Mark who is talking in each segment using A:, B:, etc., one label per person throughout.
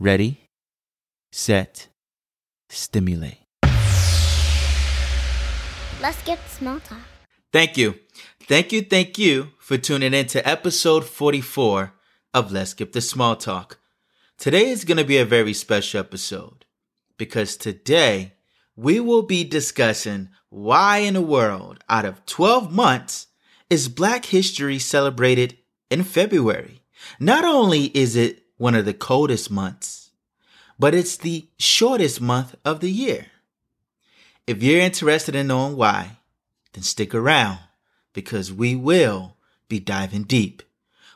A: ready, set, stimulate.
B: Let's get small talk.
A: Thank you. Thank you, thank you for tuning in to episode 44 of Let's Skip the Small Talk. Today is going to be a very special episode because today we will be discussing why in the world, out of 12 months, is Black History celebrated in February. Not only is it one of the coldest months, but it's the shortest month of the year. If you're interested in knowing why, then stick around because we will be diving deep.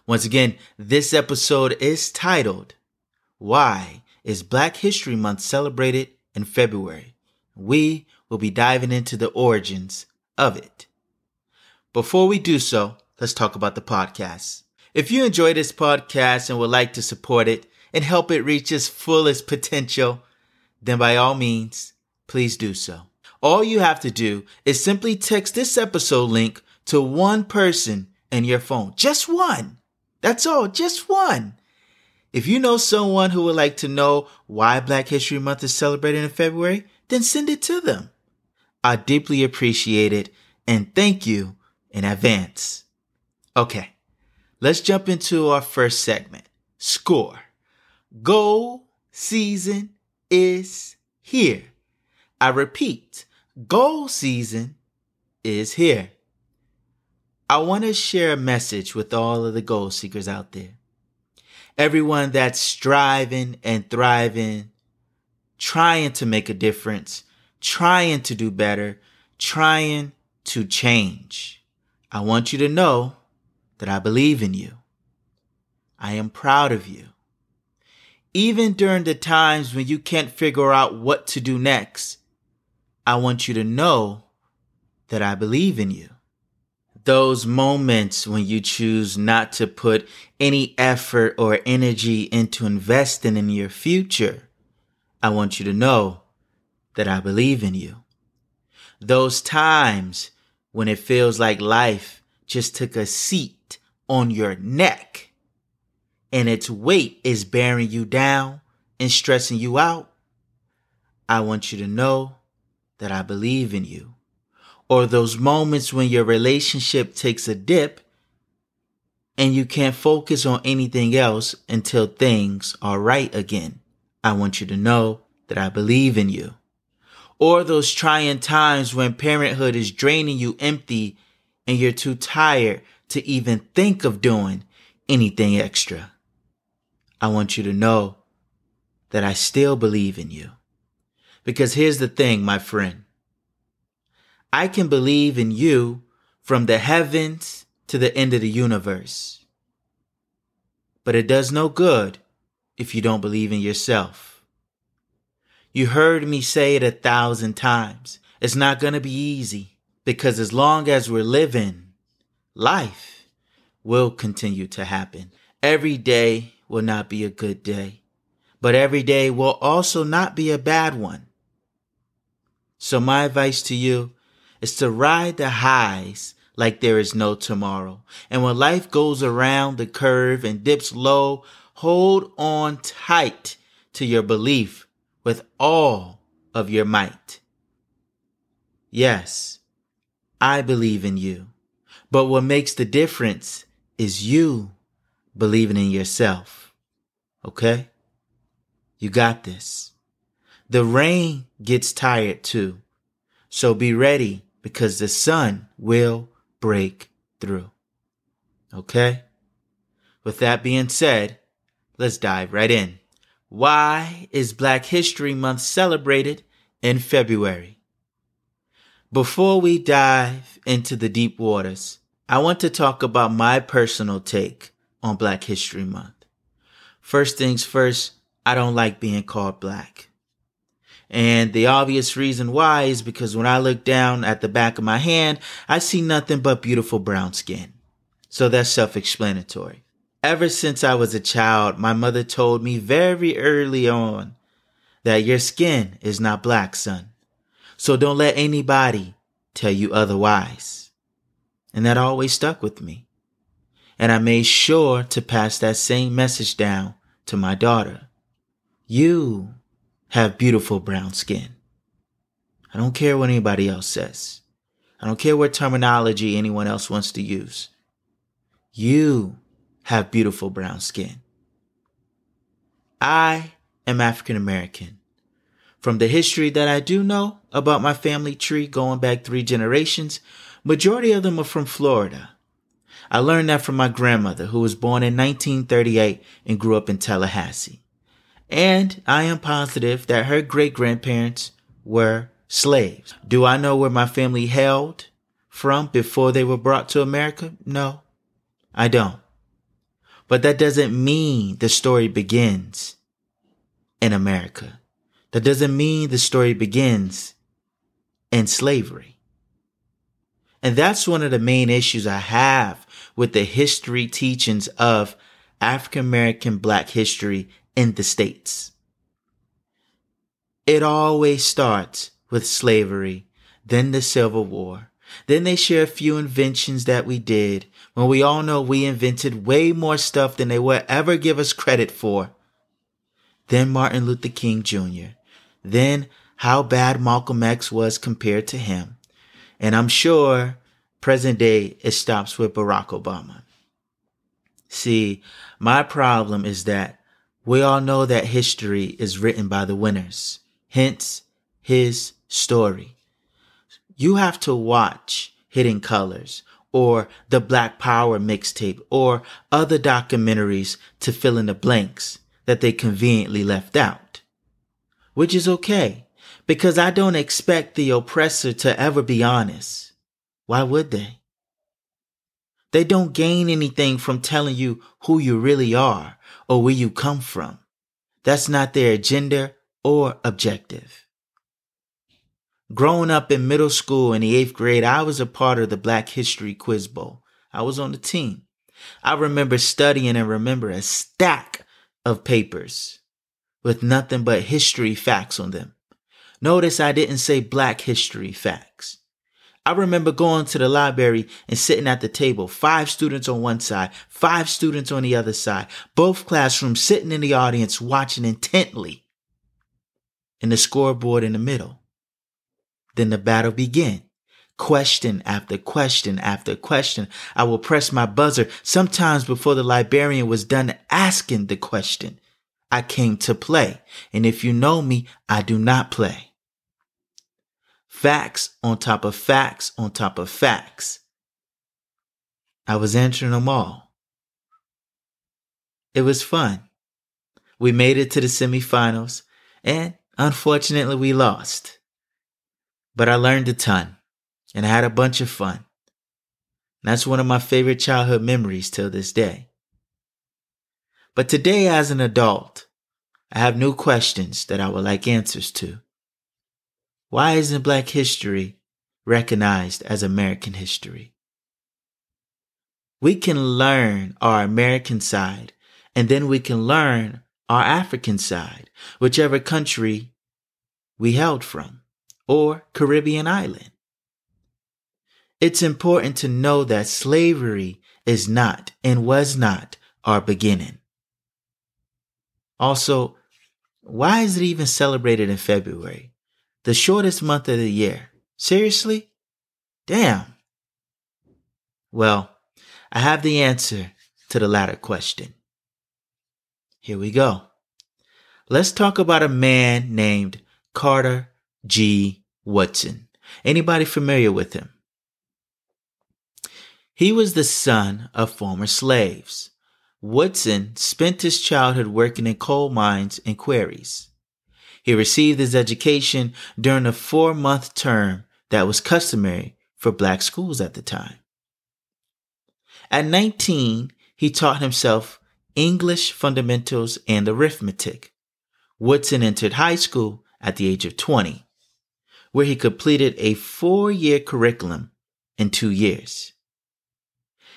A: Once again, this episode is titled, Why is Black History Month celebrated in February? We will be diving into the origins of it. Before we do so, let's talk about the podcast. If you enjoy this podcast and would like to support it and help it reach its fullest potential, then by all means, please do so. All you have to do is simply text this episode link to one person in your phone. Just one. That's all, just one. If you know someone who would like to know why Black History Month is celebrated in February, then send it to them. I deeply appreciate it and thank you in advance. Okay, let's jump into our first segment. Score. Goal season is here. I repeat, goal season is here. I want to share a message with all of the goal seekers out there. Everyone that's striving and thriving, trying to make a difference, trying to do better, trying to change. I want you to know that I believe in you. I am proud of you. Even during the times when you can't figure out what to do next, I want you to know that I believe in you. Those moments when you choose not to put any effort or energy into investing in your future, I want you to know that I believe in you. Those times when it feels like life just took a seat on your neck and its weight is bearing you down and stressing you out, I want you to know that I believe in you. Or those moments when your relationship takes a dip and you can't focus on anything else until things are right again. I want you to know that I believe in you or those trying times when parenthood is draining you empty and you're too tired to even think of doing anything extra. I want you to know that I still believe in you. Because here's the thing, my friend. I can believe in you from the heavens to the end of the universe. But it does no good if you don't believe in yourself. You heard me say it a thousand times. It's not going to be easy because as long as we're living, life will continue to happen. Every day will not be a good day, but every day will also not be a bad one. So my advice to you is to ride the highs like there is no tomorrow. And when life goes around the curve and dips low, hold on tight to your belief with all of your might. Yes, I believe in you. But what makes the difference is you believing in yourself. Okay? You got this. The rain gets tired too. So be ready because the sun will break through. Okay? With that being said, let's dive right in. Why is Black History Month celebrated in February? Before we dive into the deep waters, I want to talk about my personal take on Black History Month. First things first, I don't like being called black. And the obvious reason why is because when I look down at the back of my hand, I see nothing but beautiful brown skin. So that's self-explanatory. Ever since I was a child, my mother told me very early on that your skin is not black, son. So don't let anybody tell you otherwise. And that always stuck with me. And I made sure to pass that same message down to my daughter. You have beautiful brown skin. I don't care what anybody else says. I don't care what terminology anyone else wants to use. You have beautiful brown skin. I am African American. From the history that I do know about my family tree going back three generations, majority of them are from Florida. I learned that from my grandmother who was born in 1938 and grew up in Tallahassee. And I am positive that her great grandparents were slaves. Do I know where my family hailed from before they were brought to America? No, I don't. But that doesn't mean the story begins in America. That doesn't mean the story begins in slavery. And that's one of the main issues I have with the history teachings of African American black history in the States. It always starts with slavery, then the Civil War. Then they share a few inventions that we did when we all know we invented way more stuff than they will ever give us credit for. Then Martin Luther King Jr. Then how bad Malcolm X was compared to him. And I'm sure present day it stops with Barack Obama. See, my problem is that we all know that history is written by the winners, hence his story. You have to watch Hidden Colors or the Black Power mixtape or other documentaries to fill in the blanks that they conveniently left out. Which is okay because I don't expect the oppressor to ever be honest. Why would they? They don't gain anything from telling you who you really are or where you come from. That's not their agenda or objective. Growing up in middle school in the eighth grade, I was a part of the Black History Quiz Bowl. I was on the team. I remember studying and remember a stack of papers with nothing but history facts on them. Notice I didn't say black history facts. I remember going to the library and sitting at the table, five students on one side, five students on the other side, both classrooms sitting in the audience watching intently, and the scoreboard in the middle. Then the battle began. Question after question after question. I will press my buzzer sometimes before the librarian was done asking the question. I came to play, and if you know me, I do not play. Facts on top of facts on top of facts. I was answering them all. It was fun. We made it to the semifinals and unfortunately we lost. But I learned a ton and I had a bunch of fun. That's one of my favorite childhood memories till this day. But today as an adult, I have new questions that I would like answers to. Why isn't Black history recognized as American history? We can learn our American side and then we can learn our African side, whichever country we held from, or Caribbean island. It's important to know that slavery is not and was not our beginning. Also, why is it even celebrated in February? The shortest month of the year. Seriously? Damn. Well, I have the answer to the latter question. Here we go. Let's talk about a man named Carter G. Woodson. Anybody familiar with him? He was the son of former slaves. Woodson spent his childhood working in coal mines and quarries. He received his education during a four month term that was customary for black schools at the time. At 19, he taught himself English fundamentals and arithmetic. Woodson entered high school at the age of 20, where he completed a four year curriculum in two years.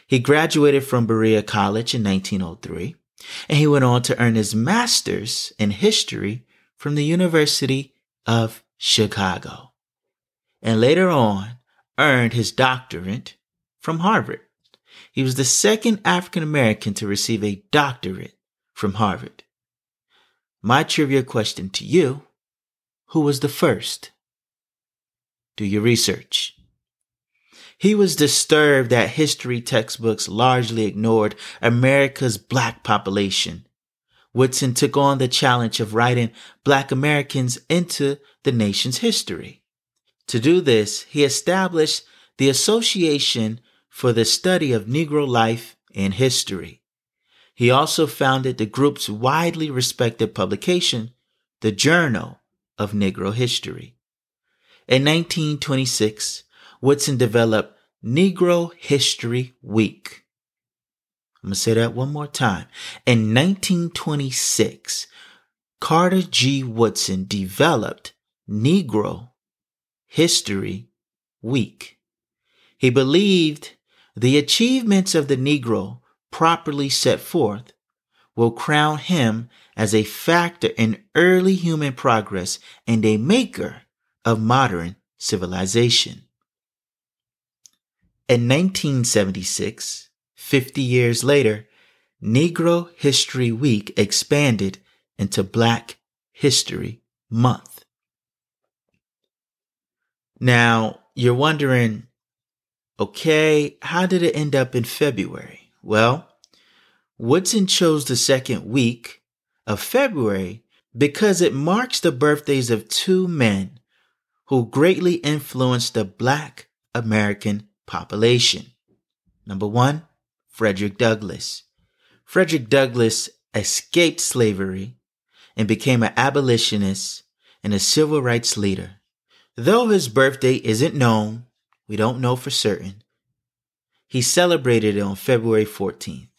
A: He graduated from Berea College in 1903, and he went on to earn his master's in history from the University of Chicago, and later on earned his doctorate from Harvard. He was the second African American to receive a doctorate from Harvard. My trivia question to you who was the first? Do your research. He was disturbed that history textbooks largely ignored America's black population. Woodson took on the challenge of writing black Americans into the nation's history. To do this, he established the Association for the Study of Negro Life and History. He also founded the group's widely respected publication, the Journal of Negro History. In 1926, Woodson developed Negro History Week. I'm going to say that one more time. In 1926, Carter G. Woodson developed Negro History Week. He believed the achievements of the Negro properly set forth will crown him as a factor in early human progress and a maker of modern civilization. In 1976, 50 years later, Negro History Week expanded into Black History Month. Now, you're wondering, okay, how did it end up in February? Well, Woodson chose the second week of February because it marks the birthdays of two men who greatly influenced the black American population. Number one, Frederick Douglass. Frederick Douglass escaped slavery and became an abolitionist and a civil rights leader. Though his birthday isn't known, we don't know for certain, he celebrated it on February 14th.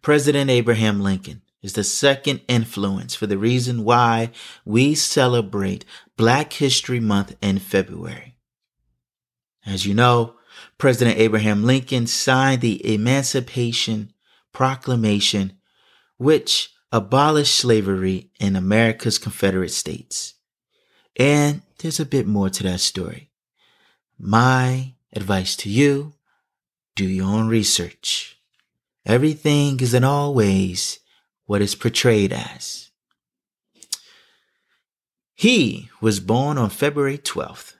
A: President Abraham Lincoln is the second influence for the reason why we celebrate Black History Month in February. As you know, President Abraham Lincoln signed the Emancipation Proclamation, which abolished slavery in America's Confederate States. And there's a bit more to that story. My advice to you do your own research. Everything isn't always what is portrayed as. He was born on February 12th.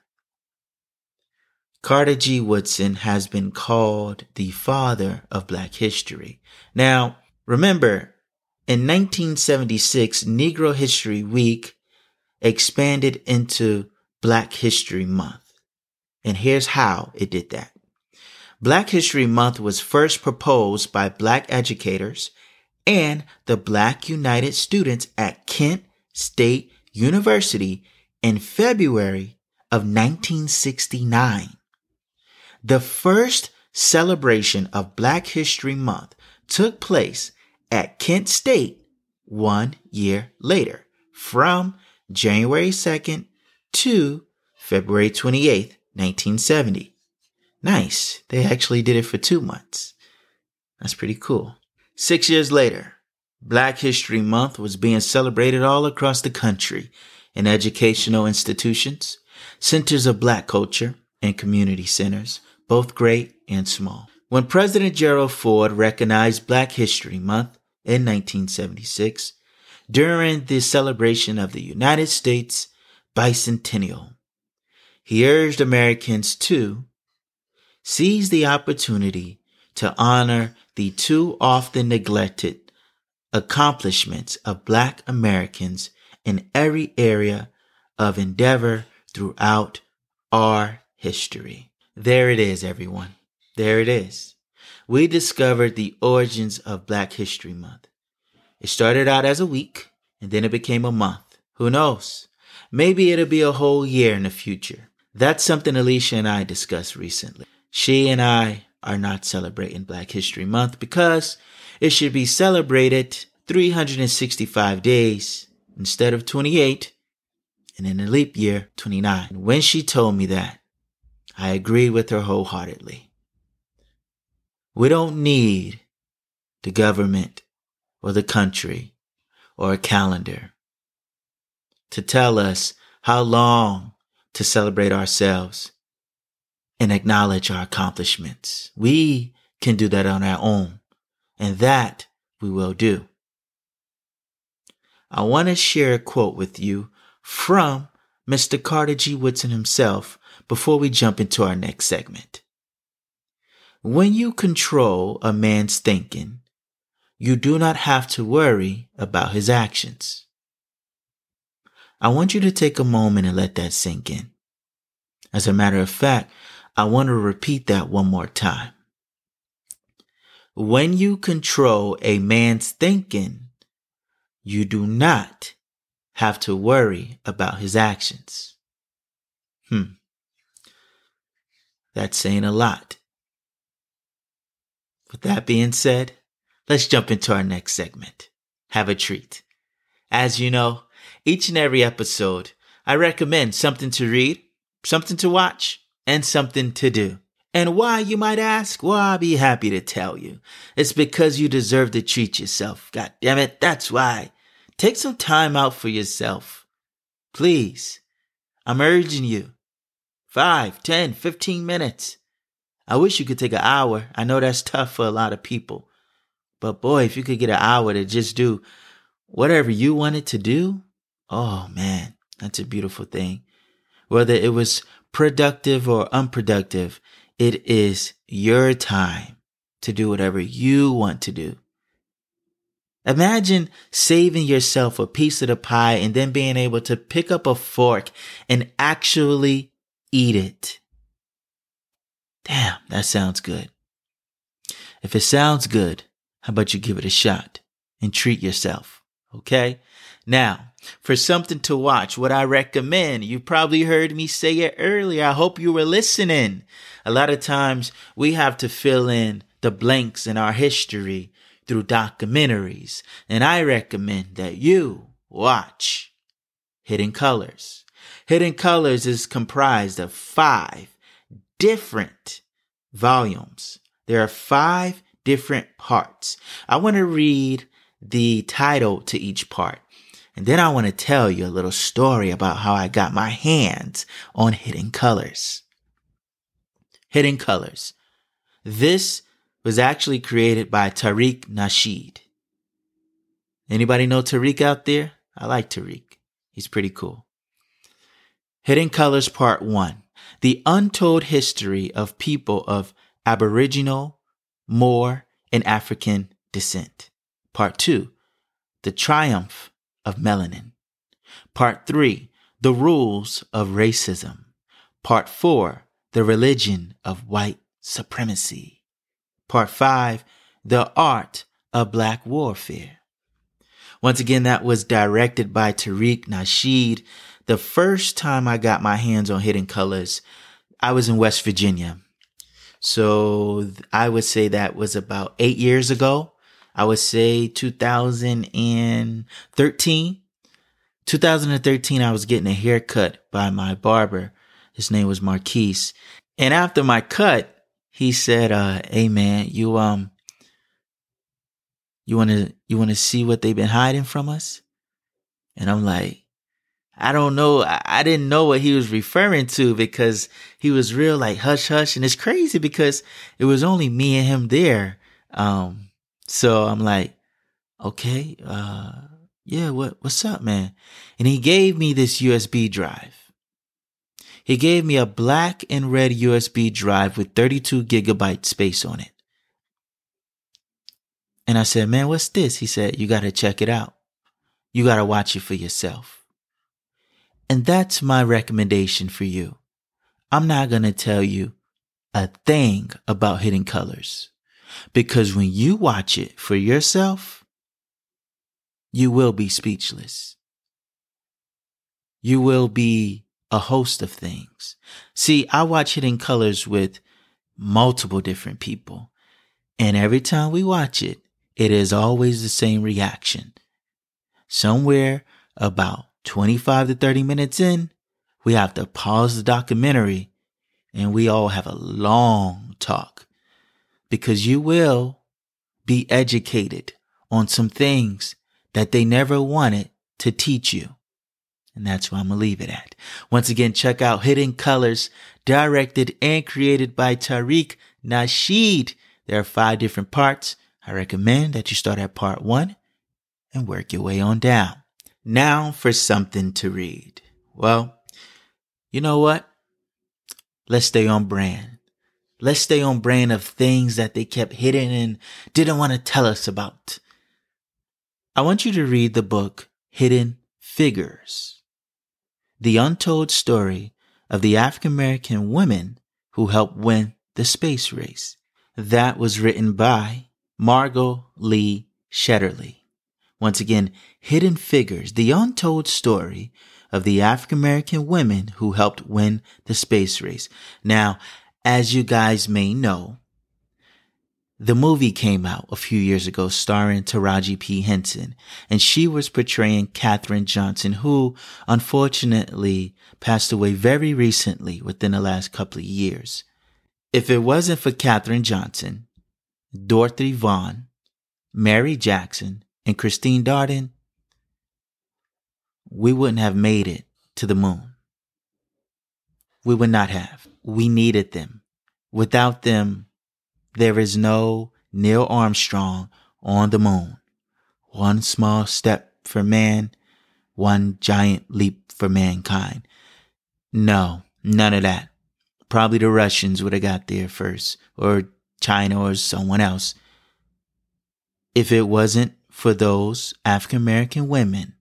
A: Carter G. Woodson has been called the father of black history. Now, remember, in 1976, Negro History Week expanded into Black History Month. And here's how it did that. Black History Month was first proposed by black educators and the Black United Students at Kent State University in February of 1969. The first celebration of Black History Month took place at Kent State one year later from January 2nd to February 28th, 1970. Nice. They actually did it for two months. That's pretty cool. Six years later, Black History Month was being celebrated all across the country in educational institutions, centers of black culture, and community centers, both great and small. When President Gerald Ford recognized Black History Month in 1976 during the celebration of the United States bicentennial, he urged Americans to seize the opportunity to honor the too often neglected accomplishments of Black Americans in every area of endeavor throughout our history. There it is, everyone. There it is. We discovered the origins of Black History Month. It started out as a week and then it became a month. Who knows? Maybe it'll be a whole year in the future. That's something Alicia and I discussed recently. She and I are not celebrating Black History Month because it should be celebrated 365 days instead of 28, and in a leap year, 29. When she told me that, I agree with her wholeheartedly. We don't need the government or the country or a calendar to tell us how long to celebrate ourselves and acknowledge our accomplishments. We can do that on our own, and that we will do. I want to share a quote with you from Mr. Carter G. Woodson himself before we jump into our next segment. When you control a man's thinking, you do not have to worry about his actions. I want you to take a moment and let that sink in. As a matter of fact, I want to repeat that one more time. When you control a man's thinking, you do not have to worry about his actions. Hmm. That's saying a lot. With that being said, let's jump into our next segment. Have a treat. As you know, each and every episode, I recommend something to read, something to watch, and something to do. And why, you might ask? Well, I'll be happy to tell you. It's because you deserve to treat yourself. God damn it, that's why. Take some time out for yourself. Please. I'm urging you. Five, ten, fifteen minutes. I wish you could take an hour. I know that's tough for a lot of people. But boy, if you could get an hour to just do whatever you wanted to do, oh man, that's a beautiful thing. Whether it was productive or unproductive, it is your time to do whatever you want to do. Imagine saving yourself a piece of the pie and then being able to pick up a fork and actually eat it. Damn, that sounds good. If it sounds good, how about you give it a shot and treat yourself? Okay. Now, for something to watch, what I recommend, you probably heard me say it earlier. I hope you were listening. A lot of times we have to fill in the blanks in our history through documentaries. And I recommend that you watch Hidden Colors. Hidden Colors is comprised of five different volumes. There are five different parts. I want to read the title to each part. And then I want to tell you a little story about how I got my hands on Hidden Colors. Hidden Colors. This was actually created by Tariq Nasheed. Anybody know Tariq out there? I like Tariq. He's pretty cool. Hidden Colors Part 1 The Untold History of People of Aboriginal, Moor, and African Descent. Part 2 The Triumph of Melanin. Part 3 The Rules of Racism. Part 4 The Religion of White Supremacy. Part 5 The Art of Black Warfare. Once again, that was directed by Tariq Nasheed. The first time I got my hands on Hidden Colors, I was in West Virginia. So I would say that was about eight years ago. I would say 2013. 2013, I was getting a haircut by my barber. His name was Marquise. And after my cut, he said, uh, hey man, you, um, you want to, you want to see what they've been hiding from us? And I'm like, I don't know. I didn't know what he was referring to because he was real like hush hush. And it's crazy because it was only me and him there. Um, so I'm like, okay, uh, yeah, what, what's up, man? And he gave me this USB drive. He gave me a black and red USB drive with 32 gigabyte space on it. And I said, man, what's this? He said, you got to check it out. You got to watch it for yourself. And that's my recommendation for you. I'm not going to tell you a thing about hidden colors. Because when you watch it for yourself, you will be speechless. You will be a host of things. See, I watch Hidden Colors with multiple different people. And every time we watch it, it is always the same reaction. Somewhere about 25 to 30 minutes in, we have to pause the documentary and we all have a long talk because you will be educated on some things that they never wanted to teach you. And that's where I'm going to leave it at. Once again, check out Hidden Colors, directed and created by Tariq Nasheed. There are five different parts. I recommend that you start at part one and work your way on down. Now for something to read. Well, you know what? Let's stay on brand. Let's stay on brand of things that they kept hidden and didn't want to tell us about. I want you to read the book Hidden Figures. The untold story of the African American women who helped win the space race. That was written by Margot Lee Shetterly. Once again, Hidden Figures, the untold story of the African American women who helped win the space race. Now, as you guys may know, the movie came out a few years ago starring Taraji P. Henson, and she was portraying Katherine Johnson, who unfortunately passed away very recently within the last couple of years. If it wasn't for Katherine Johnson, Dorothy Vaughan, Mary Jackson, and Christine Darden, we wouldn't have made it to the moon. We would not have. We needed them. Without them, there is no Neil Armstrong on the moon. One small step for man, one giant leap for mankind. No, none of that. Probably the Russians would have got there first, or China, or someone else. If it wasn't for those African American women,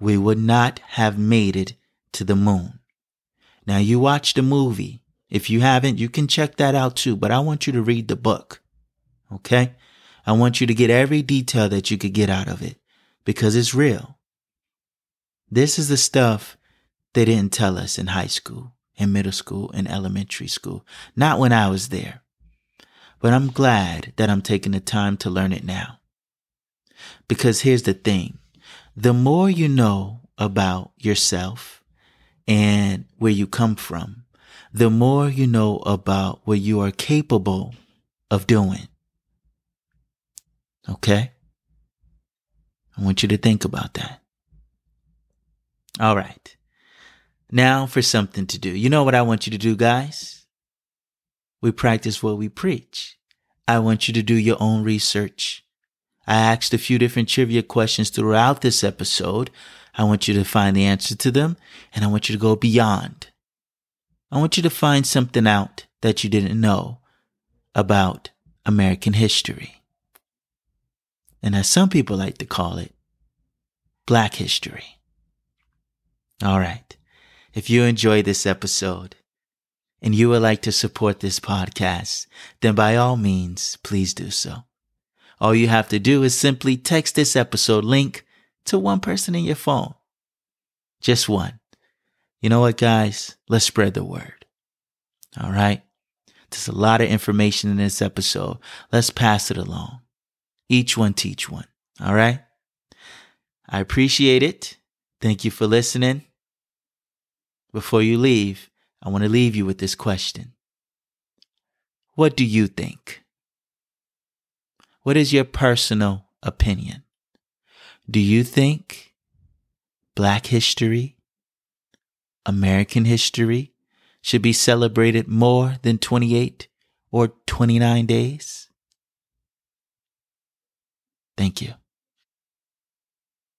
A: we would not have made it to the moon. Now you watch the movie. If you haven't, you can check that out too, but I want you to read the book. Okay? I want you to get every detail that you could get out of it because it's real. This is the stuff they didn't tell us in high school, in middle school, in elementary school. Not when I was there. But I'm glad that I'm taking the time to learn it now. Because here's the thing the more you know about yourself and where you come from, the more you know about what you are capable of doing. Okay? I want you to think about that. All right. Now for something to do. You know what I want you to do, guys? We practice what we preach. I want you to do your own research. I asked a few different trivia questions throughout this episode. I want you to find the answer to them and I want you to go beyond. I want you to find something out that you didn't know about American history. And as some people like to call it, Black history. All right. If you enjoyed this episode and you would like to support this podcast, then by all means, please do so. All you have to do is simply text this episode link to one person in your phone. Just one. You know what, guys? Let's spread the word. All right. There's a lot of information in this episode. Let's pass it along. Each one teach one. All right. I appreciate it. Thank you for listening. Before you leave, I want to leave you with this question. What do you think? What is your personal opinion? Do you think Black history, American history, should be celebrated more than 28 or 29 days? Thank you.